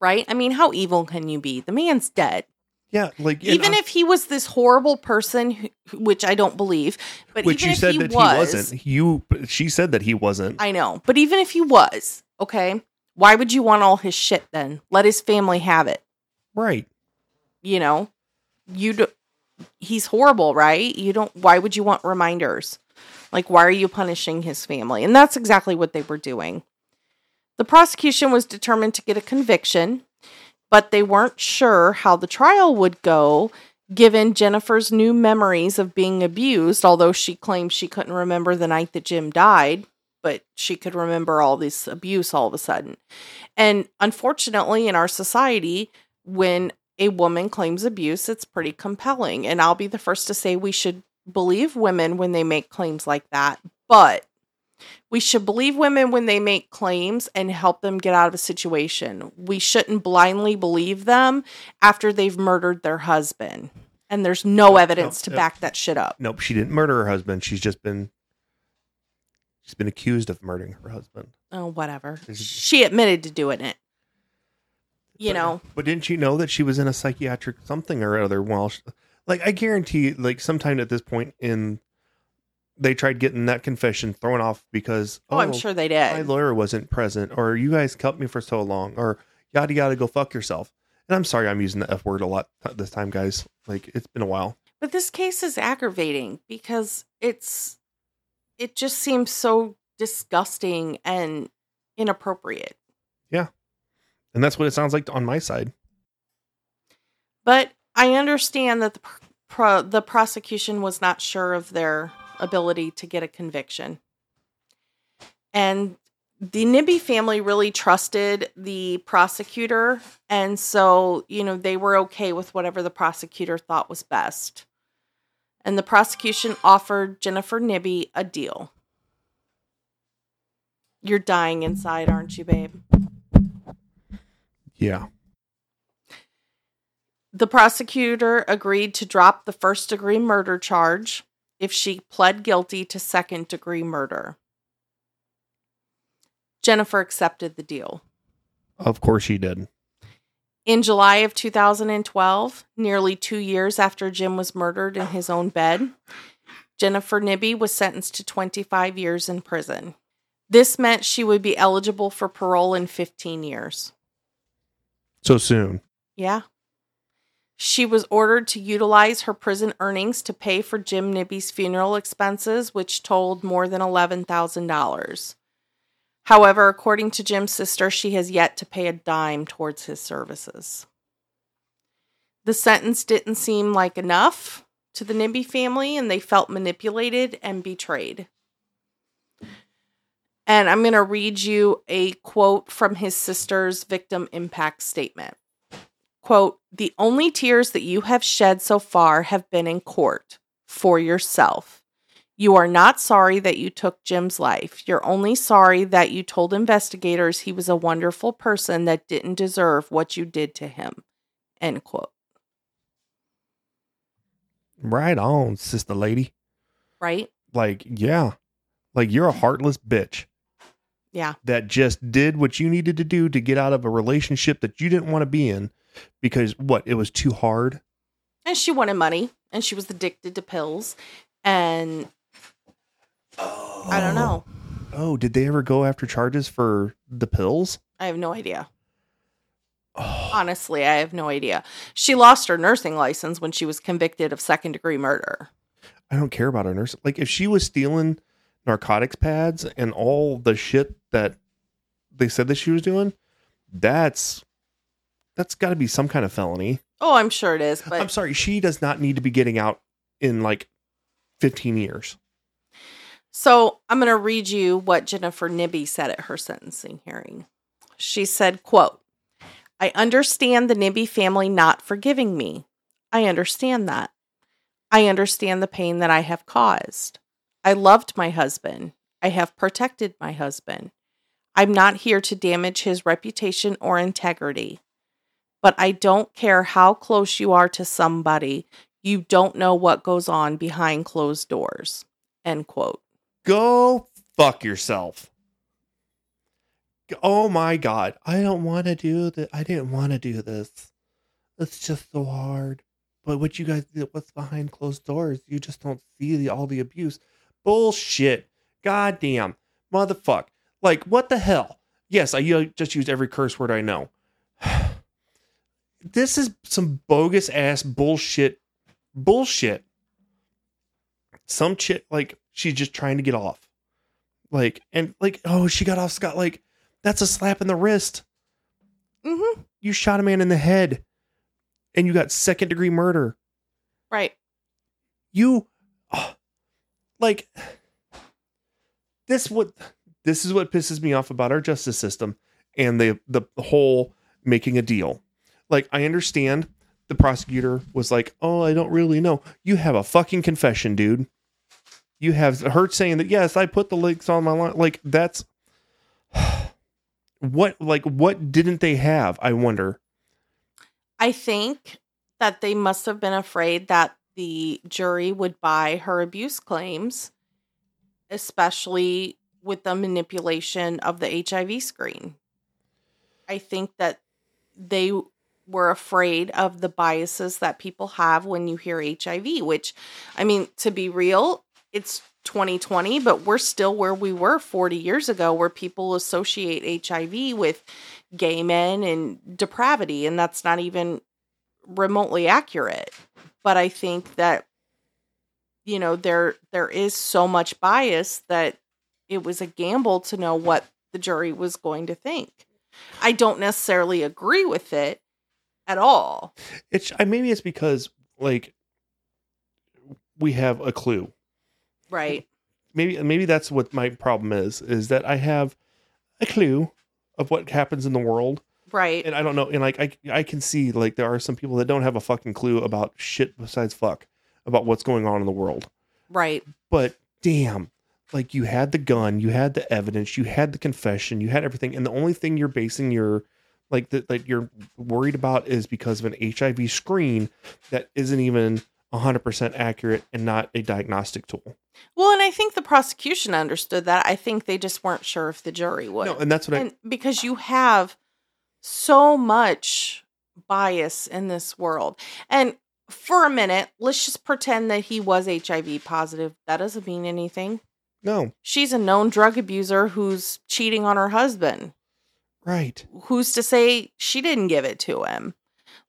B: Right? I mean, how evil can you be? The man's dead.
A: yeah like
B: even if he was this horrible person, who, which I don't believe, but
A: which
B: even
A: you
B: if
A: said
B: he
A: that
B: was,
A: he wasn't you she said that he wasn't
B: I know, but even if he was, okay, why would you want all his shit then? Let his family have it.
A: right
B: You know, you do, he's horrible, right? You don't. Why would you want reminders? Like, why are you punishing his family? And that's exactly what they were doing. The prosecution was determined to get a conviction, but they weren't sure how the trial would go given Jennifer's new memories of being abused, although she claimed she couldn't remember the night that Jim died, but she could remember all this abuse all of a sudden. And unfortunately, in our society, when a woman claims abuse, it's pretty compelling. And I'll be the first to say we should believe women when they make claims like that. But we should believe women when they make claims and help them get out of a situation. We shouldn't blindly believe them after they've murdered their husband. And there's no evidence to back that shit up.
A: nope she didn't murder her husband she's just been she's been accused of murdering her husband
B: Oh, whatever. She admitted to doing it. You
A: But-
B: know,
A: But didn't you know that she was in a psychiatric something or other while she, like I guarantee like sometime at this point in they tried getting that confession thrown off because
B: oh, I'm oh, sure they did.
A: my lawyer wasn't present or you guys kept me for so long or yada yada go fuck yourself. And I'm sorry I'm using the F word a lot this time guys. Like it's been a while.
B: But this case is aggravating because it's it just seems so disgusting and inappropriate. Yeah.
A: And that's what it sounds like on my side.
B: But I understand that the pro- the prosecution was not sure of their ability to get a conviction. And the Nibbe family really trusted the prosecutor and so, you know, they were okay with whatever the prosecutor thought was best. And the prosecution offered Jennifer Nibbe a deal. You're dying inside, aren't you, babe?
A: Yeah.
B: The prosecutor agreed to drop the first degree murder charge if she pled guilty to second degree murder. Jennifer accepted the deal.
A: Of course she did.
B: In July of 2012, nearly two years after Jim was murdered in his own bed, Jennifer Nibbe was sentenced to 25 years in prison. This meant she would be eligible for parole in 15 years.
A: So soon.
B: Yeah. She was ordered to utilize her prison earnings to pay for Jim Nibbe's funeral expenses, which totaled more than $11,000. However, according to Jim's sister, she has yet to pay a dime towards his services. The sentence didn't seem like enough to the Nibbe family, and they felt manipulated and betrayed. And I'm going to read you a quote from his sister's victim impact statement. Quote, the only tears that you have shed so far have been in court for yourself. You are not sorry that you took Jim's life. You're only sorry that you told investigators he was a wonderful person that didn't deserve what you did to him. End quote.
A: Right on, sister lady.
B: Right?
A: Like, yeah. Like you're a heartless bitch
B: Yeah.
A: that just did what you needed to do to get out of a relationship that you didn't want to be in because what? It was too hard.
B: And she wanted money and she was addicted to pills. And I don't know.
A: Oh. oh, did they ever go after charges for the pills?
B: I have no idea.
A: Oh,
B: Honestly, I have no idea. She lost her nursing license when she was convicted of second degree murder.
A: I don't care about her nurse. Like if she was stealing narcotics pads and all the shit that they said that she was doing, that's that's got to be some kind of felony.
B: Oh, I'm sure it is, but
A: I'm sorry, she does not need to be getting out in like 15 years.
B: So I'm going to read you what Jennifer Nibbe said at her sentencing hearing. She said, quote, I understand the Nibbe family not forgiving me. I understand that. I understand the pain that I have caused. I loved my husband. I have protected my husband. I'm not here to damage his reputation or integrity. But I don't care how close you are to somebody, you don't know what goes on behind closed doors. End quote.
A: Go fuck yourself. Oh my god, I don't want to do that. I didn't want to do this. It's just so hard. But what you guys what's behind closed doors? You just don't see the, all the abuse. Bullshit. Goddamn. Motherfuck. Like, what the hell? Yes, I just used every curse word I know. this is some bogus ass bullshit. Bullshit. Some shit, like, she's just trying to get off. Like, and like, oh, she got off Scott. Like, that's a slap in the wrist.
B: Mm-hmm.
A: You shot a man in the head and you got second degree murder.
B: Right.
A: You, oh, like, this what this is what pisses me off about our justice system and the the whole making a deal. Like, I understand the prosecutor was like, "Oh, I don't really know." You have a fucking confession, dude. You have her saying that yes, I put the links on my line. Like that's what like what didn't they have? I wonder.
B: I think that they must have been afraid that the jury would buy her abuse claims, especially with the manipulation of the HIV screen. I think that they were afraid of the biases that people have when you hear HIV, which, I mean, to be real, it's 2020, but we're still where we were 40 years ago, where people associate HIV with gay men and depravity, and that's not even remotely accurate. But I think that you know there there is so much bias that it was a gamble to know what the jury was going to think. I don't necessarily agree with it at all.
A: It's maybe it's because like we have a clue.
B: Right.
A: Maybe maybe that's what my problem is is that I have a clue of what happens in the world
B: Right.
A: and I don't know and like I I can see like there are some people that don't have a fucking clue about shit besides fuck about what's going on in the world.
B: Right.
A: But damn, like you had the gun, you had the evidence, you had the confession, you had everything and the only thing you're basing your like that that you're worried about is because of an HIV screen that isn't even 100% accurate and not a diagnostic tool.
B: Well, and I think the prosecution understood that. I think they just weren't sure if the jury would.
A: No, and that's what I
B: because you have so much bias in this world. And for a minute, let's just pretend that he was HIV positive. That doesn't mean anything.
A: no,
B: She's a known drug abuser who's cheating on her husband.
A: right.
B: Who's to say she didn't give it to him?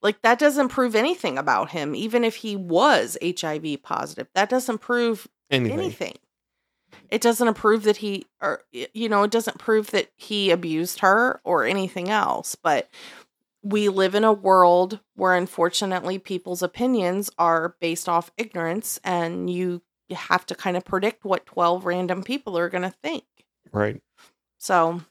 B: Like, that doesn't prove anything about him, even if he was HIV positive. That doesn't prove
A: Anything.
B: anything. It doesn't prove that he, or, you know, it doesn't prove that he abused her or anything else. But we live in a world where, unfortunately, people's opinions are based off ignorance, and you you have to kind of predict what 12 random people are going to think.
A: Right.
B: So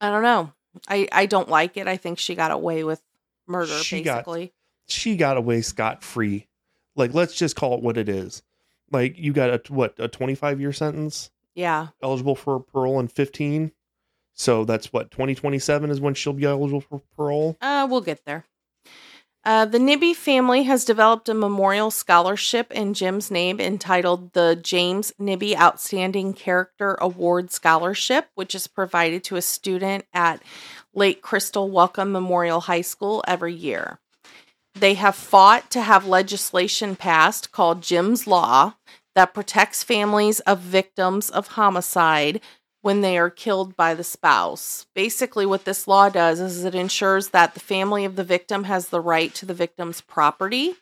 B: I don't know. I I don't like it. I think she got away with murder
A: She got-
B: basically.
A: She got away scot free. Like let's just call it what it is. Like you got a what a 25 year sentence
B: yeah.
A: eligible for parole in 15. So that's what 2027 is when she'll be eligible for parole.
B: Uh we'll get there. Uh, the Nibbe family has developed a memorial scholarship in Jim's name entitled the James Nibbe Outstanding Character Award Scholarship, which is provided to a student at Lake Crystal Wellcome Memorial High School every year. They have fought to have legislation passed called Jim's Law that protects families of victims of homicide when they are killed by the spouse. Basically, what this law does is it ensures that the family of the victim has the right to the victim's property,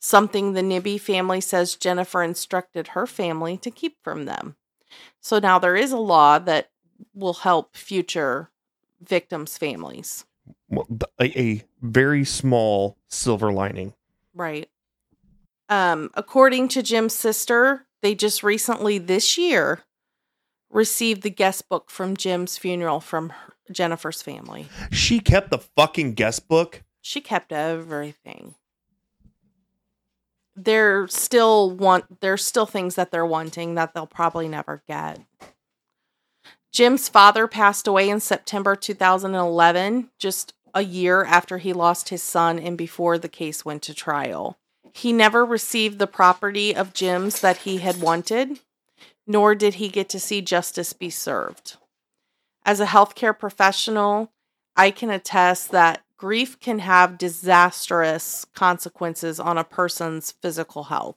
B: something the Nibbe family says Jennifer instructed her family to keep from them. So now there is a law that will help future victims' families.
A: Well, A, a very small silver lining.
B: Right. Um, according to Jim's sister, they just recently this year received the guest book from Jim's funeral from her- Jennifer's family.
A: She kept the fucking guest book.
B: She kept everything. They're still want there's still things that they're wanting that they'll probably never get. Jim's father passed away in September 2011, just a year after he lost his son and before the case went to trial. He never received the property of Jim's that he had wanted, nor did he get to see justice be served. As a healthcare professional, I can attest that grief can have disastrous consequences on a person's physical health.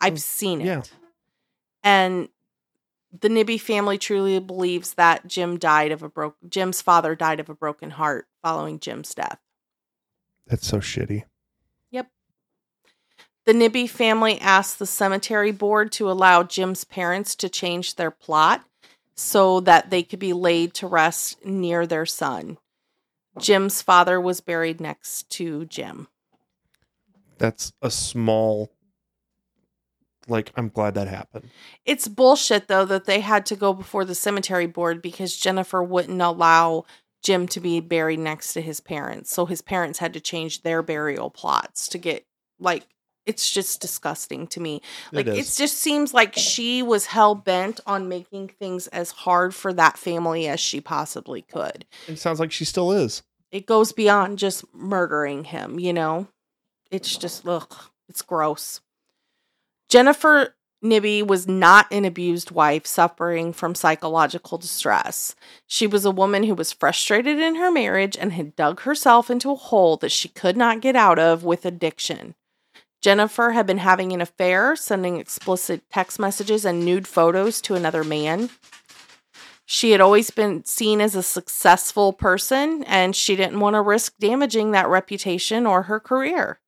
B: I've
A: Mm,
B: seen it.
A: yeah.
B: And the Nibbe family truly believes that Jim died of a broke Jim's father died of a broken heart following Jim's death.
A: That's so shitty. Yep.
B: The Nibbe family asked the cemetery board to allow Jim's parents to change their plot so that they could be laid to rest near their son. Jim's father was buried next to Jim.
A: That's a small. Like, I'm glad that happened.
B: It's bullshit though that they had to go before the cemetery board because Jennifer wouldn't allow Jim to be buried next to his parents. So his parents had to change their burial plots to get like it's just disgusting to me. Like
A: it
B: it, just seems like she was hell bent on making things as hard for that family as she possibly could.
A: It sounds like she still is.
B: It goes beyond just murdering him, you know? It's just ugh, it's gross. Jennifer Nibbe was not an abused wife suffering from psychological distress. She was a woman who was frustrated in her marriage and had dug herself into a hole that she could not get out of with addiction. Jennifer had been having an affair, sending explicit text messages and nude photos to another man. She had always been seen as a successful person, and she didn't want to risk damaging that reputation or her career.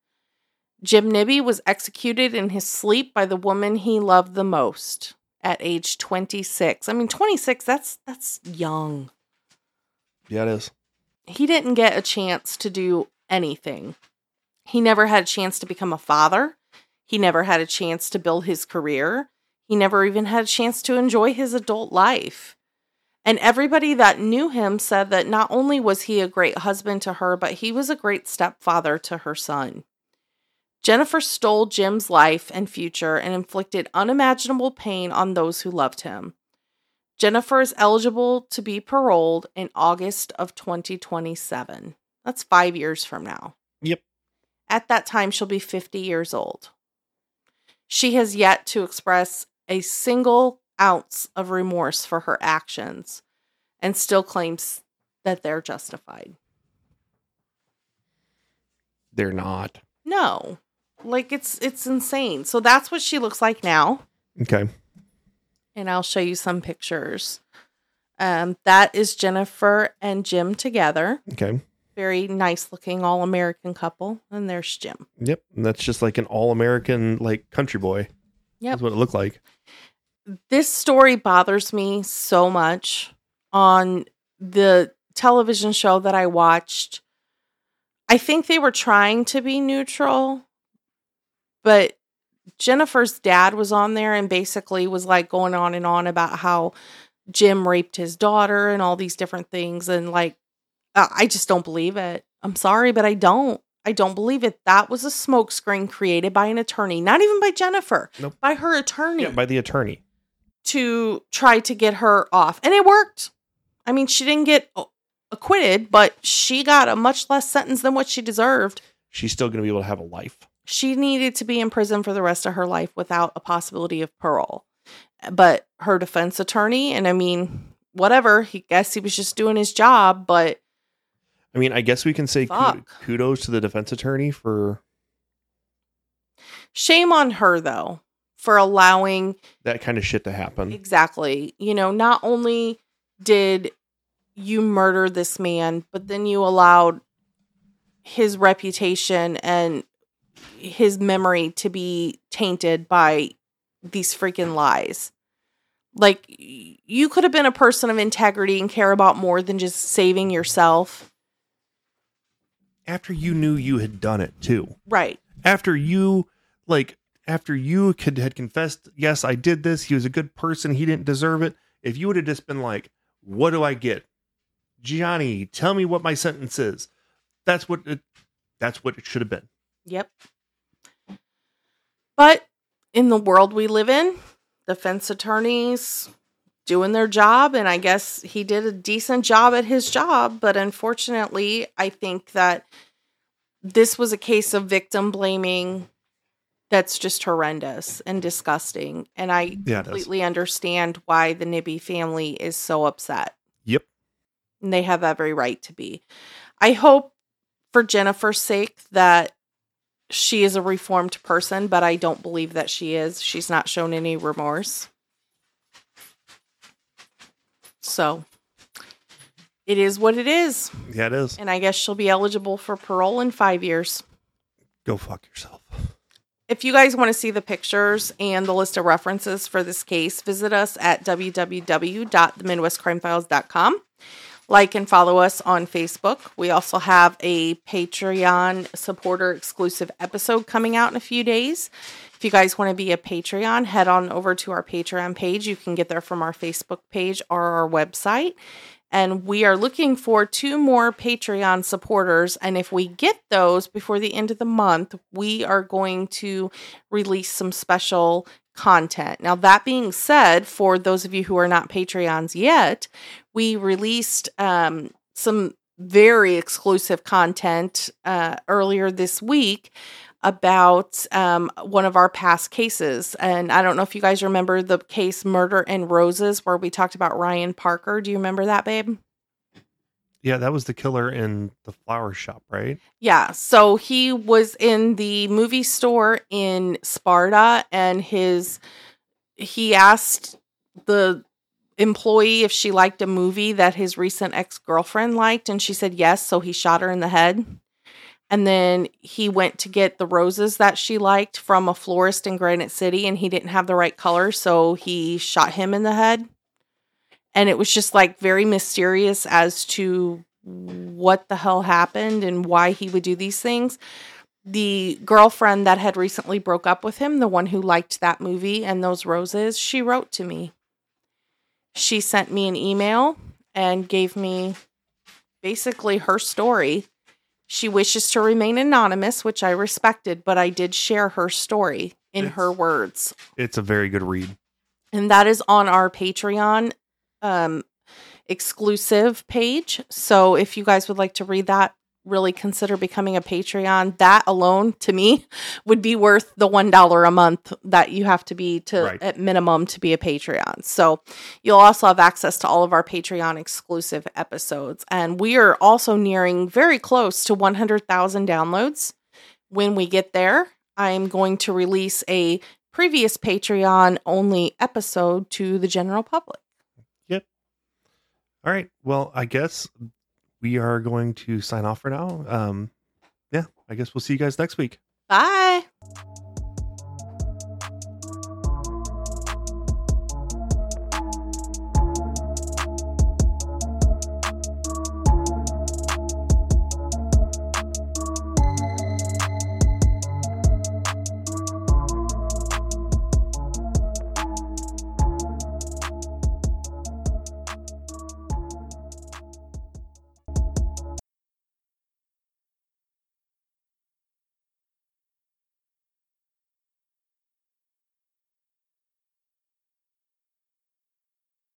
B: Jim Nibbe was executed in his sleep by the woman he loved the most at age 26. I mean 26 that's that's young.
A: Yeah, it is.
B: He didn't get a chance to do anything. He never had a chance to become a father. He never had a chance to build his career. He never even had a chance to enjoy his adult life. And everybody that knew him said that not only was he a great husband to her, but he was a great stepfather to her son. Jennifer stole Jim's life and future and inflicted unimaginable pain on those who loved him. Jennifer is eligible to be paroled in August of 2027. That's five years from now.
A: Yep.
B: At that time, she'll be 50 years old. She has yet to express a single ounce of remorse for her actions and still claims that they're justified.
A: They're not.
B: No. Like it's it's insane. So that's what she looks like now.
A: Okay.
B: and I'll show you some pictures. Um, that is Jennifer and Jim together.
A: Okay.
B: Very nice looking all American couple. And there's Jim.
A: Yep. And that's just like an all American like country boy.
B: Yep.
A: That's what it looked like.
B: This story bothers me so much on the television show that I watched. I think they were trying to be neutral, but Jennifer's dad was on there and basically was like going on and on about how Jim raped his daughter and all these different things. And like, I just don't believe it. I'm sorry, but I don't. I don't believe it. That was a smokescreen created by an attorney, not even by Jennifer,
A: Nope.
B: by her attorney
A: Yeah, by the attorney.
B: to try to get her off. And it worked. I mean, she didn't get acquitted, but she got a much less sentence than what she deserved.
A: She's still going to be able to have a life.
B: She needed to be in prison for the rest of her life without a possibility of parole. But her defense attorney, and I mean, whatever, he guess he was just doing his job, but
A: I mean, I guess we can say
B: Fuck.
A: kudos to the defense attorney for
B: shame on her though for allowing
A: that kind of shit to happen.
B: Exactly. You know, not only did you murder this man, but then you allowed his reputation and his memory to be tainted by these freaking lies. Like, you could have been a person of integrity and care about more than just saving yourself.
A: After you knew you had done it too.
B: Right.
A: After you, like, after you could had confessed, yes, I did this. He was a good person. He didn't deserve it. If you would have just been like, what do I get? Gianni, tell me what my sentence is. That's what it, that's what it should have been.
B: Yep. But in the world we live in, defense attorneys doing their job and I guess he did a decent job at his job, but unfortunately, I think that this was a case of victim blaming that's just horrendous and disgusting and I
A: Yeah,
B: completely understand why the Nibbe family is so upset
A: Yep.
B: and they have every right to be. I hope for Jennifer's sake that she is a reformed person, but I don't believe that she is. She's not shown any remorse. So it is what it is.
A: Yeah, it is.
B: And I guess she'll be eligible for parole in five years.
A: Go fuck yourself.
B: If you guys want to see the pictures and the list of references for this case, visit us at www.themidwestcrimefiles.com. Like and follow us on Facebook. We also have a Patreon supporter exclusive episode coming out in a few days. If you guys want to be a Patreon, head on over to our Patreon page. You can get there from our Facebook page or our website. And we are looking for two more Patreon supporters. And if we get those before the end of the month, we are going to release some special content. Now, that being said, for those of you who are not Patreons yet, we released um, some very exclusive content uh, earlier this week about um, one of our past cases. And I don't know if you guys remember the case Murder and Roses, where we talked about Ryan Parker. Do you remember that, babe?
A: Yeah, that was the killer in the flower shop, right?
B: Yeah. So he was in the movie store in Sparta and his he asked the employee if she liked a movie that his recent ex-girlfriend liked and she said yes, so he shot her in the head. And then he went to get the roses that she liked from a florist in Granite City and he didn't have the right color, so he shot him in the head. And it was just like very mysterious as to what the hell happened and why he would do these things. The girlfriend that had recently broke up with him, the one who liked that movie and those roses, she wrote to me. She sent me an email and gave me basically her story. She wishes to remain anonymous, which I respected, but I did share her story in
A: It's-
B: her words.
A: It's a very good read.
B: And that is on our Patreon um, exclusive page. So if you guys would like to read that, really consider becoming a Patreon. That alone, to me, would be worth the one dollar a month that you have to be to
A: Right.
B: at minimum to be a Patreon. So you'll also have access to all of our Patreon exclusive episodes, and we are also nearing very close to one hundred thousand downloads. When we get there, I'm going to release a previous Patreon only episode to the general public. Yep.
A: All right. Well, I guess we are going to sign off for now. Um, yeah, I guess we'll see you guys next week.
B: Bye.